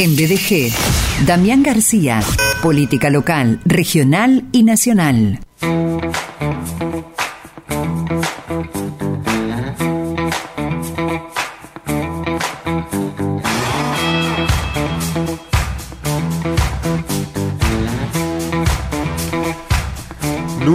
En BDG, Damián García, política local, regional y nacional.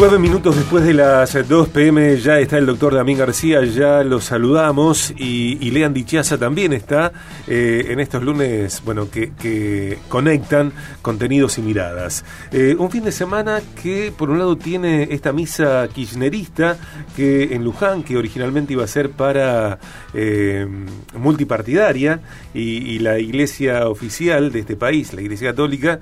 Nueve minutos después de las 2 pm ya está el doctor Damín García, ya lo saludamos y, y Lean también está eh, en estos lunes, bueno, que, conectan contenidos y miradas. Eh, un fin de semana que por un lado tiene esta misa kirchnerista que en Luján, que originalmente iba a ser para eh, multipartidaria y, la iglesia oficial de este país, la iglesia católica,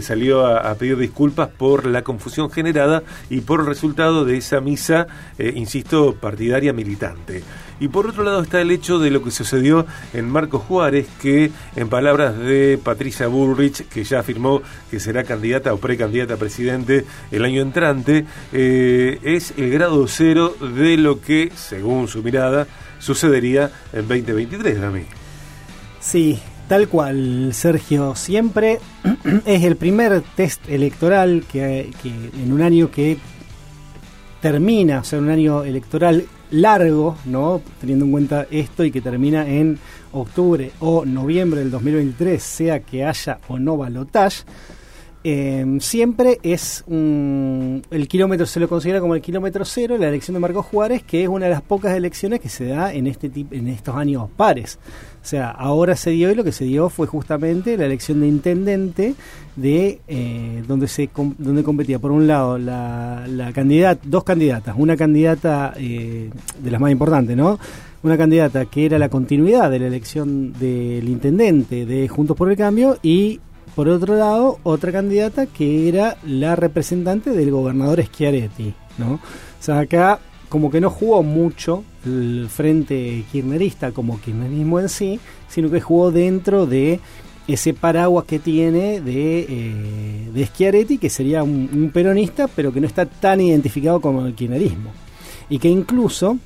salió a, a pedir disculpas por la confusión generada y por el resultado de esa misa, eh, insisto, partidaria militante. Y por otro lado está el hecho de lo que sucedió en Marcos Juárez, que en palabras de Patricia Bullrich, que ya afirmó que será candidata o precandidata a presidente el año entrante, eh, es el grado cero de lo que, según su mirada, sucedería en 2023, Dami. Sí, Tal cual, Sergio, siempre es el primer test electoral que, en un año que termina, o sea, un año electoral largo, ¿no? Teniendo en cuenta esto y que termina en octubre o noviembre del 2023, sea que haya o no balotage Em, siempre es el kilómetro, se lo considera como el kilómetro cero, la elección de Marcos Juárez, que es una de las pocas elecciones que se da en, este en estos años pares. O sea, ahora se dio y lo que se dio fue justamente la elección de intendente de eh, donde se donde competía por un lado la, la candidata, dos candidatas, una candidata eh, de las más importantes, ¿no? Una candidata que era la continuidad de la elección del intendente de Juntos por el Cambio y por otro lado, otra candidata que era la representante del gobernador Schiaretti, ¿no? O sea, acá como que no jugó mucho el frente kirchnerista como kirchnerismo en sí, sino que jugó dentro de ese paraguas que tiene de, eh, Schiaretti, que sería un, peronista, pero que no está tan identificado como el kirchnerismo. Y que incluso,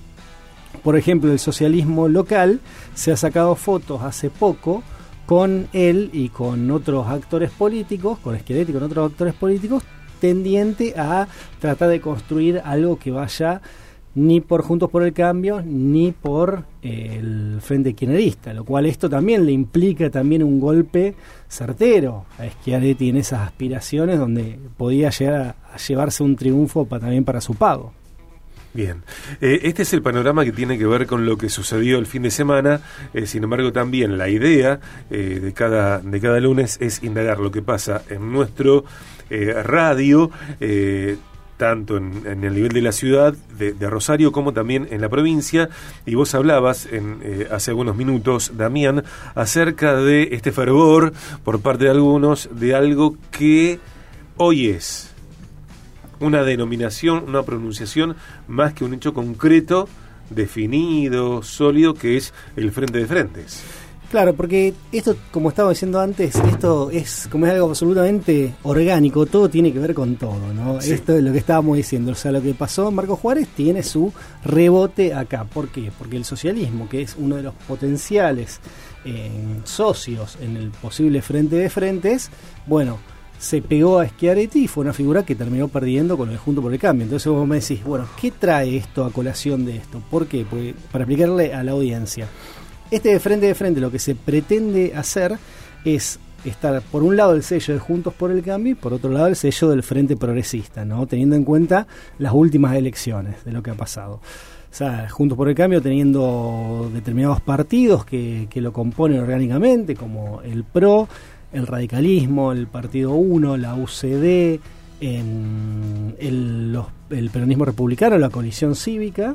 por ejemplo, el socialismo local se ha sacado fotos hace poco con él y con otros actores políticos, con Esqueleto y con otros actores políticos, tendiente a tratar de construir algo que vaya ni por Juntos por el Cambio ni por el Frente Kirchnerista, lo cual esto también le implica también un golpe certero a Schiaretti en esas aspiraciones donde podía llegar a, llevarse un triunfo también para su pago. Bien, eh, este es el panorama que tiene que ver con lo que sucedió el fin de semana, eh, sin embargo también la idea eh, de, cada, de cada lunes es indagar lo que pasa en nuestro radio, tanto en, el nivel de la ciudad de, Rosario como también en la provincia. Y vos hablabas en, hace algunos minutos, Damián, acerca de este fervor por parte de algunos de algo que hoy es una denominación, una pronunciación, más que un hecho concreto, definido, sólido, que es el frente de frentes. Claro, porque esto, como estaba diciendo antes, esto es como es algo absolutamente orgánico, todo tiene que ver con todo, ¿no? Esto es lo que estábamos diciendo, o sea, lo que pasó en Marco Juárez tiene su rebote acá. ¿Por qué? Porque el socialismo, que es uno de los potenciales eh, socios en el posible frente de frentes, bueno, se pegó a Schiaretti y fue una figura que terminó perdiendo con el Junto por el Cambio. Entonces vos me decís, bueno, ¿qué trae esto a colación de esto? ¿Por qué? Para explicarle a la audiencia. Este de frente de frente lo que se pretende hacer es estar por un lado el sello de Juntos por el Cambio y por otro lado el sello del Frente Progresista, ¿no? teniendo en cuenta las últimas elecciones de lo que ha pasado. O sea, Juntos por el Cambio teniendo determinados partidos que, que lo componen orgánicamente, como el PRO, el radicalismo, el Partido 1, la UCD, el, peronismo republicano, la coalición cívica.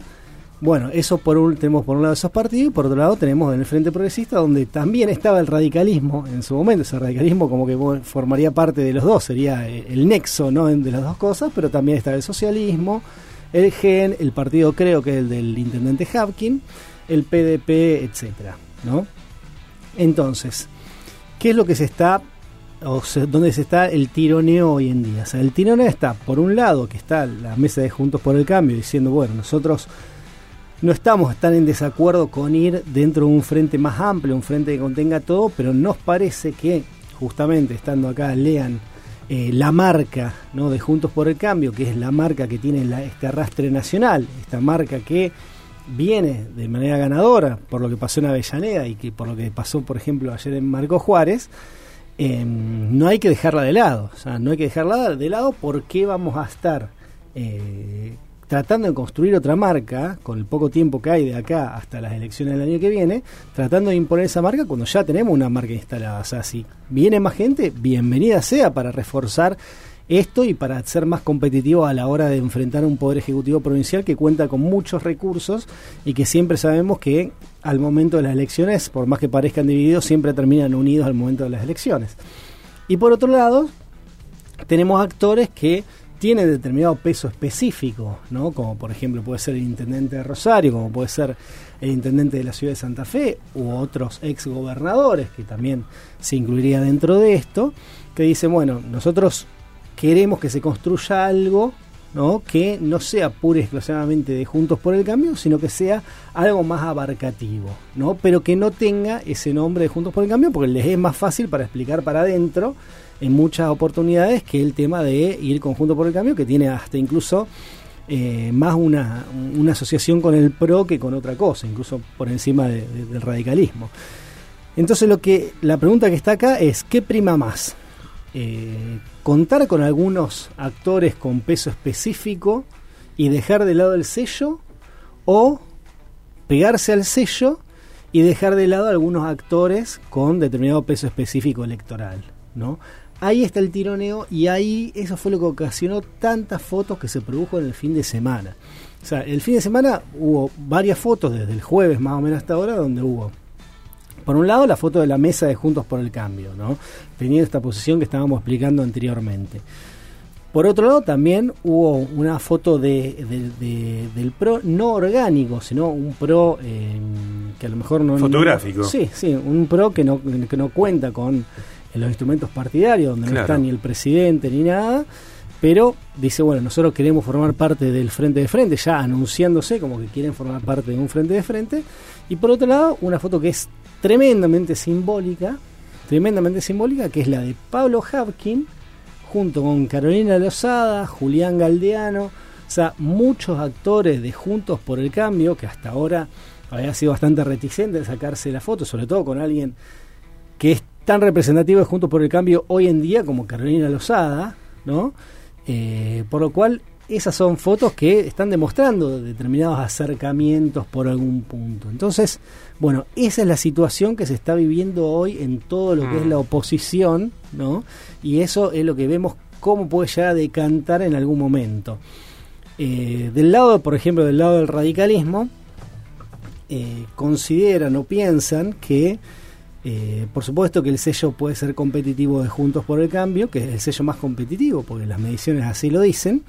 Bueno, eso por un, tenemos por un lado esos partidos y por otro lado tenemos en el Frente Progresista donde también estaba el radicalismo en su momento, ese radicalismo como que formaría parte de los dos, sería el nexo ¿no? de las dos cosas, pero también estaba el socialismo, el GEN, el partido creo que es el del intendente Hapkin, el PDP, etcétera, ¿no? Entonces, ¿Qué es lo que se está, dónde se está el tironeo hoy en día? O sea, el tironeo está, por un lado, que está la mesa de Juntos por el Cambio diciendo, bueno, nosotros no estamos tan en desacuerdo con ir dentro de un frente más amplio, un frente que contenga todo, pero nos parece que justamente estando acá lean eh, la marca ¿no? de Juntos por el Cambio, que es la marca que tiene este arrastre nacional, esta marca que viene de manera ganadora por lo que pasó en Avellaneda y que por lo que pasó, por ejemplo, ayer en Marco Juárez, em, no hay que dejarla de lado. O sea, no hay que dejarla de lado porque vamos a estar eh, tratando de construir otra marca, con el poco tiempo que hay de acá hasta las elecciones del año que viene, tratando de imponer esa marca cuando ya tenemos una marca instalada. O sea, si viene más gente, bienvenida sea para reforzar esto y para ser más competitivo a la hora de enfrentar un poder ejecutivo provincial que cuenta con muchos recursos y que siempre sabemos que al momento de las elecciones, por más que parezcan divididos, siempre terminan unidos al momento de las elecciones. Y por otro lado, tenemos actores que tiene determinado peso específico, ¿no? Como por ejemplo puede ser el intendente de Rosario, como puede ser el intendente de la ciudad de Santa Fe u otros ex gobernadores que también se incluiría dentro de esto, que dicen, bueno, nosotros queremos que se construya algo ¿no? que no sea pura y exclusivamente de Juntos por el Cambio, sino que sea algo más abarcativo, ¿no? pero que no tenga ese nombre de Juntos por el Cambio, porque les es más fácil para explicar para adentro en muchas oportunidades que el tema de ir conjunto por el cambio, que tiene hasta incluso eh, más una, asociación con el PRO que con otra cosa, incluso por encima del radicalismo. Entonces lo que la pregunta que está acá es ¿qué prima más? Eh, contar con algunos actores con peso específico y dejar de lado el sello o pegarse al sello y dejar de lado algunos actores con determinado peso específico electoral, ¿no? ahí está el tironeo y ahí eso fue lo que ocasionó tantas fotos que se produjo en el fin de semana. O sea, el fin de semana hubo varias fotos desde el jueves más o menos hasta ahora donde hubo por un lado la foto de la mesa de Juntos por el Cambio, ¿no? teniendo esta posición que estábamos explicando anteriormente. Por otro lado, también hubo una foto de, del PRO no orgánico, sino un PRO eh, que a lo mejor no... Fotográfico. sí, sí, un PRO que no, que no cuenta con en los instrumentos partidarios, donde no está ni el presidente ni nada, pero dice, bueno, nosotros queremos formar parte del frente de frente, ya anunciándose como que quieren formar parte de un frente de frente, y por otro lado, una foto que es tremendamente simbólica, tremendamente simbólica, que es la de Pablo Hapkin, junto con Carolina Lozada, Julián Galdeano, o sea, muchos actores de Juntos por el Cambio, que hasta ahora había sido bastante reticente de sacarse la foto, sobre todo con alguien que es tan representativos Juntos por el Cambio hoy en día como Carolina Lozada, ¿no? Eh, por lo cual esas son fotos que están demostrando determinados acercamientos por algún punto. Entonces, bueno, esa es la situación que se está viviendo hoy en todo lo que es la mm. oposición, ¿no? Y eso es lo que vemos cómo puede llegar a decantar en algún momento. Eh, del lado, por ejemplo, del lado del radicalismo, eh, consideran o piensan que eh, por supuesto que el sello puede ser competitivo de Juntos por el Cambio, que es el sello más competitivo, porque las mediciones así lo dicen,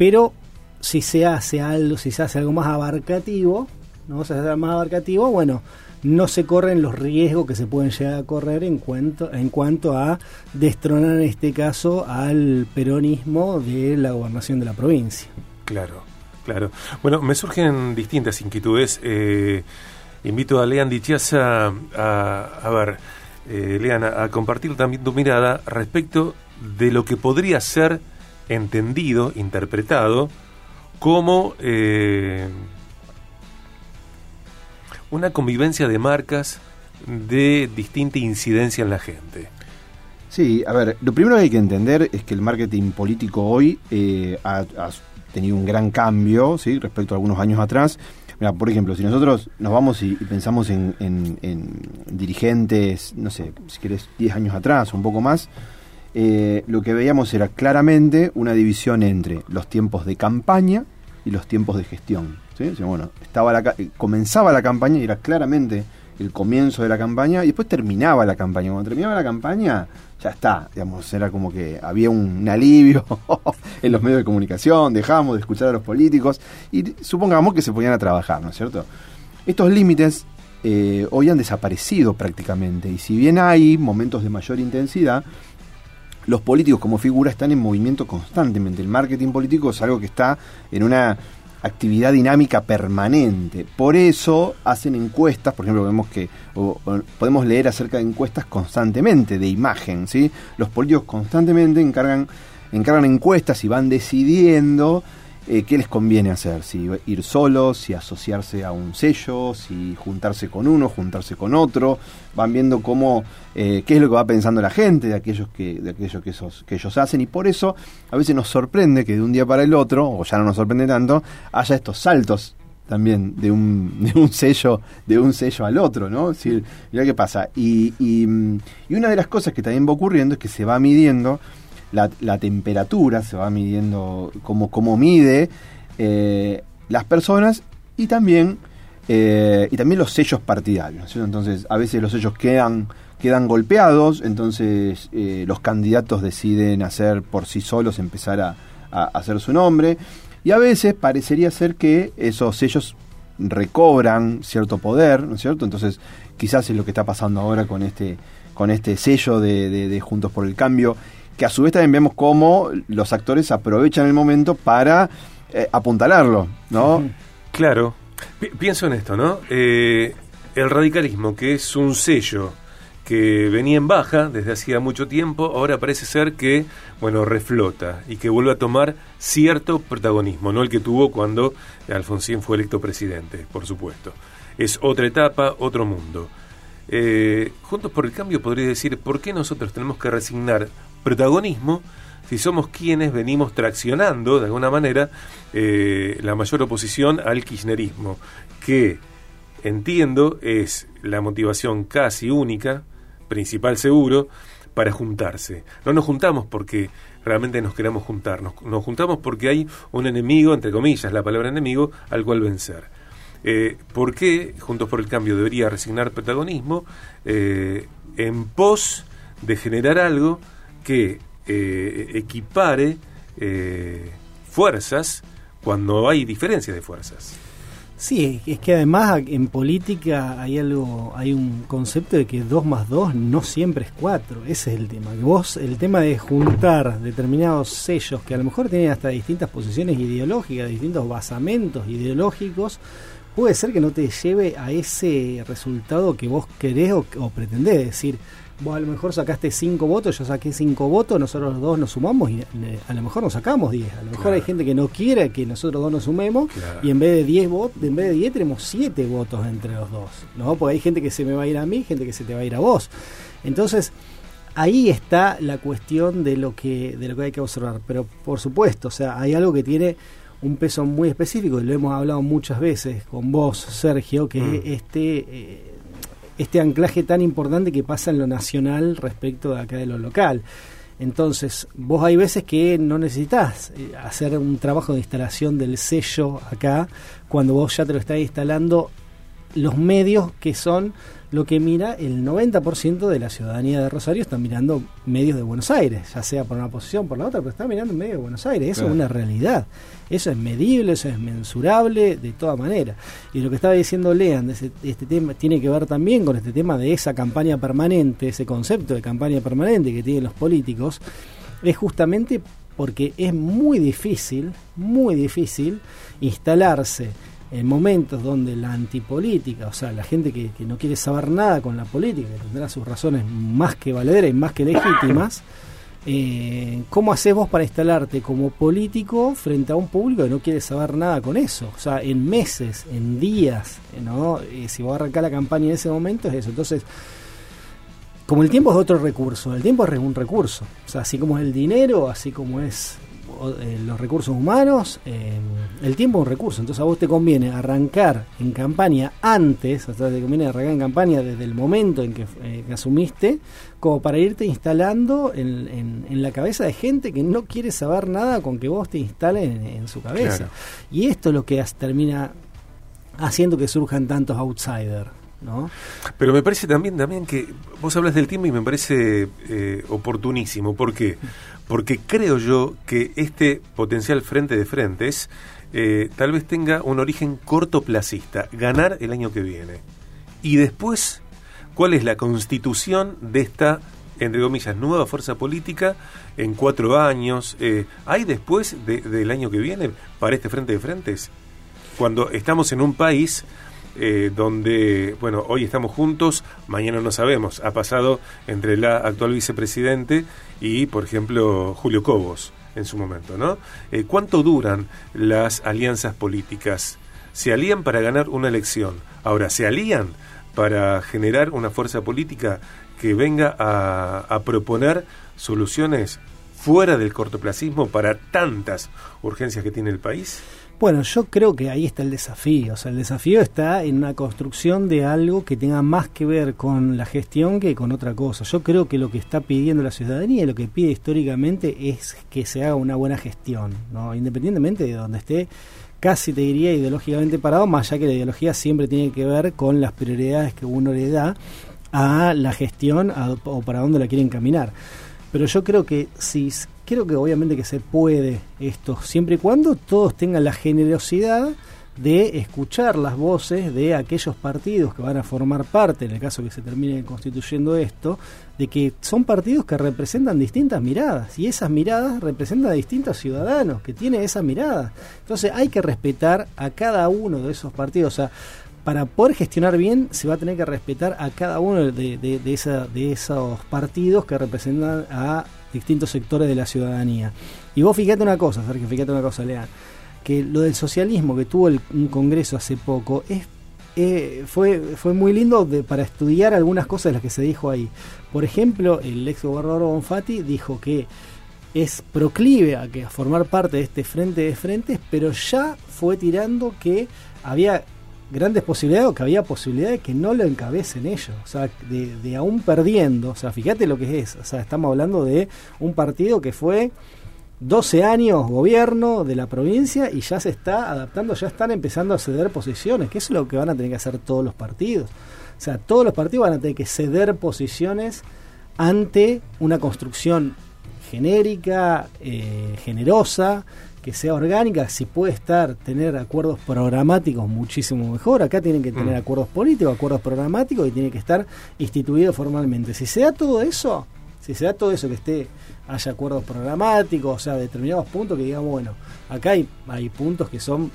pero si se hace algo, si se hace algo más abarcativo, ¿no? Se hace más abarcativo, bueno, no se corren los riesgos que se pueden llegar a correr en cuanto, en cuanto a destronar en este caso al peronismo de la gobernación de la provincia. Claro, claro. Bueno, me surgen distintas inquietudes. Eh, Invito a Lean Dichiasa a, a ver, eh, Lean, a, compartir también tu mirada respecto de lo que podría ser entendido, interpretado, como eh, una convivencia de marcas de distinta incidencia en la gente. Sí, a ver, lo primero que hay que entender es que el marketing político hoy eh, ha, tenido un gran cambio ¿sí? respecto a algunos años atrás Mira, por ejemplo, si nosotros nos vamos y, pensamos en, dirigentes, no sé, si querés, 10 años atrás o un poco más, eh, lo que veíamos era claramente una división entre los tiempos de campaña y los tiempos de gestión. bueno, la, comenzaba la campaña y era claramente el comienzo de la campaña y después terminaba la campaña. Cuando terminaba la campaña, ya está, digamos, era como que había un, alivio en los medios de comunicación, dejábamos de escuchar a los políticos y supongamos que se ponían a trabajar, ¿no es cierto? Estos límites eh, hoy han desaparecido prácticamente y si bien hay momentos de mayor intensidad, los políticos como figura están en movimiento constantemente. El marketing político es algo que está en una actividad dinámica permanente. Por eso hacen encuestas, por ejemplo, vemos que podemos leer acerca de encuestas constantemente de imagen, ¿sí? Los políticos constantemente encargan encargan encuestas y van decidiendo eh, qué les conviene hacer, si ir solos, si asociarse a un sello, si juntarse con uno, juntarse con otro, van viendo cómo, eh, qué es lo que va pensando la gente de aquellos que, de aquellos que, esos, que ellos hacen y por eso a veces nos sorprende que de un día para el otro, o ya no nos sorprende tanto, haya estos saltos también de un, de un sello de un sello al otro, ¿no? Es mira qué pasa. Y, y, y una de las cosas que también va ocurriendo es que se va midiendo la, temperatura, se va midiendo cómo, cómo mide eh, las personas y también, eh, y también los sellos partidarios. Entonces, a veces los sellos quedan, quedan golpeados, entonces eh, los candidatos deciden hacer por sí solos, empezar a, hacer su nombre, y a veces parecería ser que esos sellos recobran cierto poder, ¿no es cierto? Entonces, quizás es lo que está pasando ahora con este, con este sello de Juntos por el Cambio que a su vez también vemos cómo los actores aprovechan el momento para eh, apuntalarlo, ¿no? Claro. pienso en esto, ¿no? Eh, el radicalismo, que es un sello que venía en baja desde hacía mucho tiempo, ahora parece ser que, bueno, reflota y que vuelve a tomar cierto protagonismo, no el que tuvo cuando Alfonsín fue electo presidente, por supuesto. Es otra etapa, otro mundo. Eh, Juntos por el Cambio podría decir, ¿por qué nosotros tenemos que resignar protagonismo si somos quienes venimos traccionando de alguna manera eh, la mayor oposición al kirchnerismo, que entiendo es la motivación casi única, principal seguro, para juntarse. No nos juntamos porque realmente nos queramos juntar, nos, juntamos porque hay un enemigo, entre comillas, la palabra enemigo, al cual vencer. Eh, ¿Por qué Juntos por el Cambio debería resignar protagonismo eh, en pos de generar algo que eh, equipare eh, fuerzas cuando hay diferencia de fuerzas. Sí, es que además en política hay algo, hay un concepto de que 2 más 2 no siempre es 4, ese es el tema. Que vos, el tema de juntar determinados sellos que a lo mejor tienen hasta distintas posiciones ideológicas, distintos basamentos ideológicos, puede ser que no te lleve a ese resultado que vos querés o, o pretendés. decir, vos a lo mejor sacaste 5 votos, yo saqué 5 votos, nosotros los dos nos sumamos y a lo mejor nos sacamos 10. A lo mejor hay gente que no quiere que nosotros dos nos sumemos y en vez de 10 votos, en vez de 10 tenemos 7 votos entre los dos, ¿no? Porque hay gente que se me va a ir a mí, gente que se te va a ir a vos. Entonces, ahí está la cuestión de lo que de lo que hay que observar, pero por supuesto, o sea, hay algo que tiene un peso muy específico y lo hemos hablado muchas veces con vos, Sergio, que mm. este eh, este anclaje tan importante que pasa en lo nacional respecto de acá de lo local. Entonces, vos hay veces que no necesitas eh, hacer un trabajo de instalación del sello acá, cuando vos ya te lo estás instalando los medios que son lo que mira el 90% de la ciudadanía de Rosario está mirando medios de Buenos Aires, ya sea por una posición o por la otra, pero está mirando medios de Buenos Aires. Eso es una realidad. Eso es medible, eso es mensurable de toda manera. Y lo que estaba diciendo Lean de este tema tiene que ver también con este tema de esa campaña permanente, ese concepto de campaña permanente que tienen los políticos, es justamente porque es muy difícil, muy difícil instalarse en momentos donde la antipolítica, o sea, la gente que, no quiere saber nada con la política, que tendrá sus razones más que valederas y más que legítimas, eh, ¿cómo haces vos para instalarte como político frente a un público que no quiere saber nada con eso? O sea, en meses, en días, ¿no? Eh, si vos arrancás la campaña en ese momento es eso. Entonces, como el tiempo es otro recurso, el tiempo es un recurso. O sea, así como es el dinero, así como es eh, los recursos humanos, eh, el tiempo es un recurso. Entonces a vos te conviene arrancar en campaña antes, o sea, te conviene arrancar en campaña desde el momento en que, eh, asumiste, como para irte instalando en, la cabeza de gente que no quiere saber nada con que vos te instales en, su cabeza. Y esto es lo que termina haciendo que surjan tantos outsiders. ¿No? Pero me parece también, también que vos hablas del tiempo y me parece oportunísimo. ¿Por qué? Porque creo yo que este potencial frente de frentes eh, tal vez tenga un origen cortoplacista, ganar el año que viene. Y después, ¿cuál es la constitución de esta, entre comillas, nueva fuerza política en cuatro años? Eh, ¿Hay después del año que viene para este frente de frentes? cuando estamos en un país eh, donde, bueno, hoy estamos juntos, mañana no sabemos. Ha pasado entre la actual vicepresidente y, por ejemplo, Julio Cobos en su momento, ¿no? Eh, ¿Cuánto duran las alianzas políticas? Se alían para ganar una elección. Ahora, ¿se alían para generar una fuerza política que venga a, a proponer soluciones fuera del cortoplacismo para tantas urgencias que tiene el país? Bueno, yo creo que ahí está el desafío. O sea, el desafío está en una construcción de algo que tenga más que ver con la gestión que con otra cosa. Yo creo que lo que está pidiendo la ciudadanía y lo que pide históricamente es que se haga una buena gestión, ¿no? independientemente de donde esté casi te diría ideológicamente parado, más allá que la ideología siempre tiene que ver con las prioridades que uno le da a la gestión o para dónde la quieren caminar. Pero yo creo que si creo que obviamente que se puede esto, siempre y cuando todos tengan la generosidad de escuchar las voces de aquellos partidos que van a formar parte, en el caso que se termine constituyendo esto, de que son partidos que representan distintas miradas y esas miradas representan a distintos ciudadanos que tienen esa mirada. Entonces hay que respetar a cada uno de esos partidos. O sea, para poder gestionar bien se va a tener que respetar a cada uno de, de, esa, de esos partidos que representan a distintos sectores de la ciudadanía. Y vos fíjate una cosa, Sergio, fíjate una cosa, Lean, que lo del socialismo que tuvo el, un congreso hace poco es eh, fue, fue muy lindo para estudiar algunas cosas de las que se dijo ahí. Por ejemplo, el ex gobernador Bonfatti dijo que es proclive a, que, a formar parte de este frente de frentes, pero ya fue tirando que había grandes posibilidades o que había posibilidades de que no lo encabecen ellos, o sea, de, de, aún perdiendo, o sea, fíjate lo que es, o sea, estamos hablando de un partido que fue 12 años gobierno de la provincia y ya se está adaptando, ya están empezando a ceder posiciones, que es lo que van a tener que hacer todos los partidos, o sea, todos los partidos van a tener que ceder posiciones ante una construcción genérica, eh, generosa, que sea orgánica, si puede estar, tener acuerdos programáticos muchísimo mejor. Acá tienen que tener mm. acuerdos políticos, acuerdos programáticos y tiene que estar instituido formalmente. Si se da todo eso, si se da todo eso que esté, haya acuerdos programáticos, o sea, determinados puntos que digamos, bueno, acá hay, hay puntos que son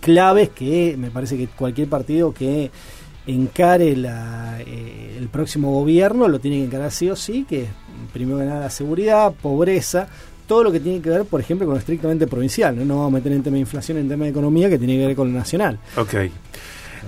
claves que me parece que cualquier partido que encare la, eh, el próximo gobierno lo tiene que encarar sí o sí, que primero que nada la seguridad, pobreza, todo lo que tiene que ver, por ejemplo, con lo estrictamente provincial. No vamos a meter en tema de inflación, en tema de economía, que tiene que ver con lo nacional. Ok.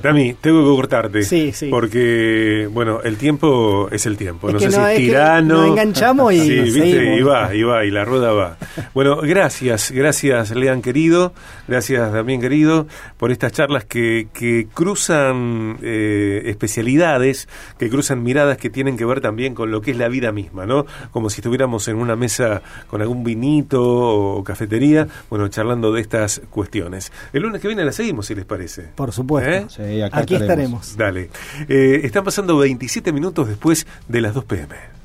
Dami, tengo que cortarte. Sí, sí. Porque, bueno, el tiempo es el tiempo. no sé si es tirano. Nos enganchamos y. Sí, viste, y va, y va, y la rueda va. Bueno, gracias, gracias, Lean querido. Gracias, Damián querido, por estas charlas que, que cruzan eh, especialidades, que cruzan miradas que tienen que ver también con lo que es la vida misma, ¿no? Como si estuviéramos en una mesa con algún vinito o cafetería, bueno, charlando de estas cuestiones. El lunes que viene la seguimos, si les parece. Por supuesto. ¿Eh? Aquí estaremos. Dale. Eh, están pasando 27 minutos después de las 2 pm.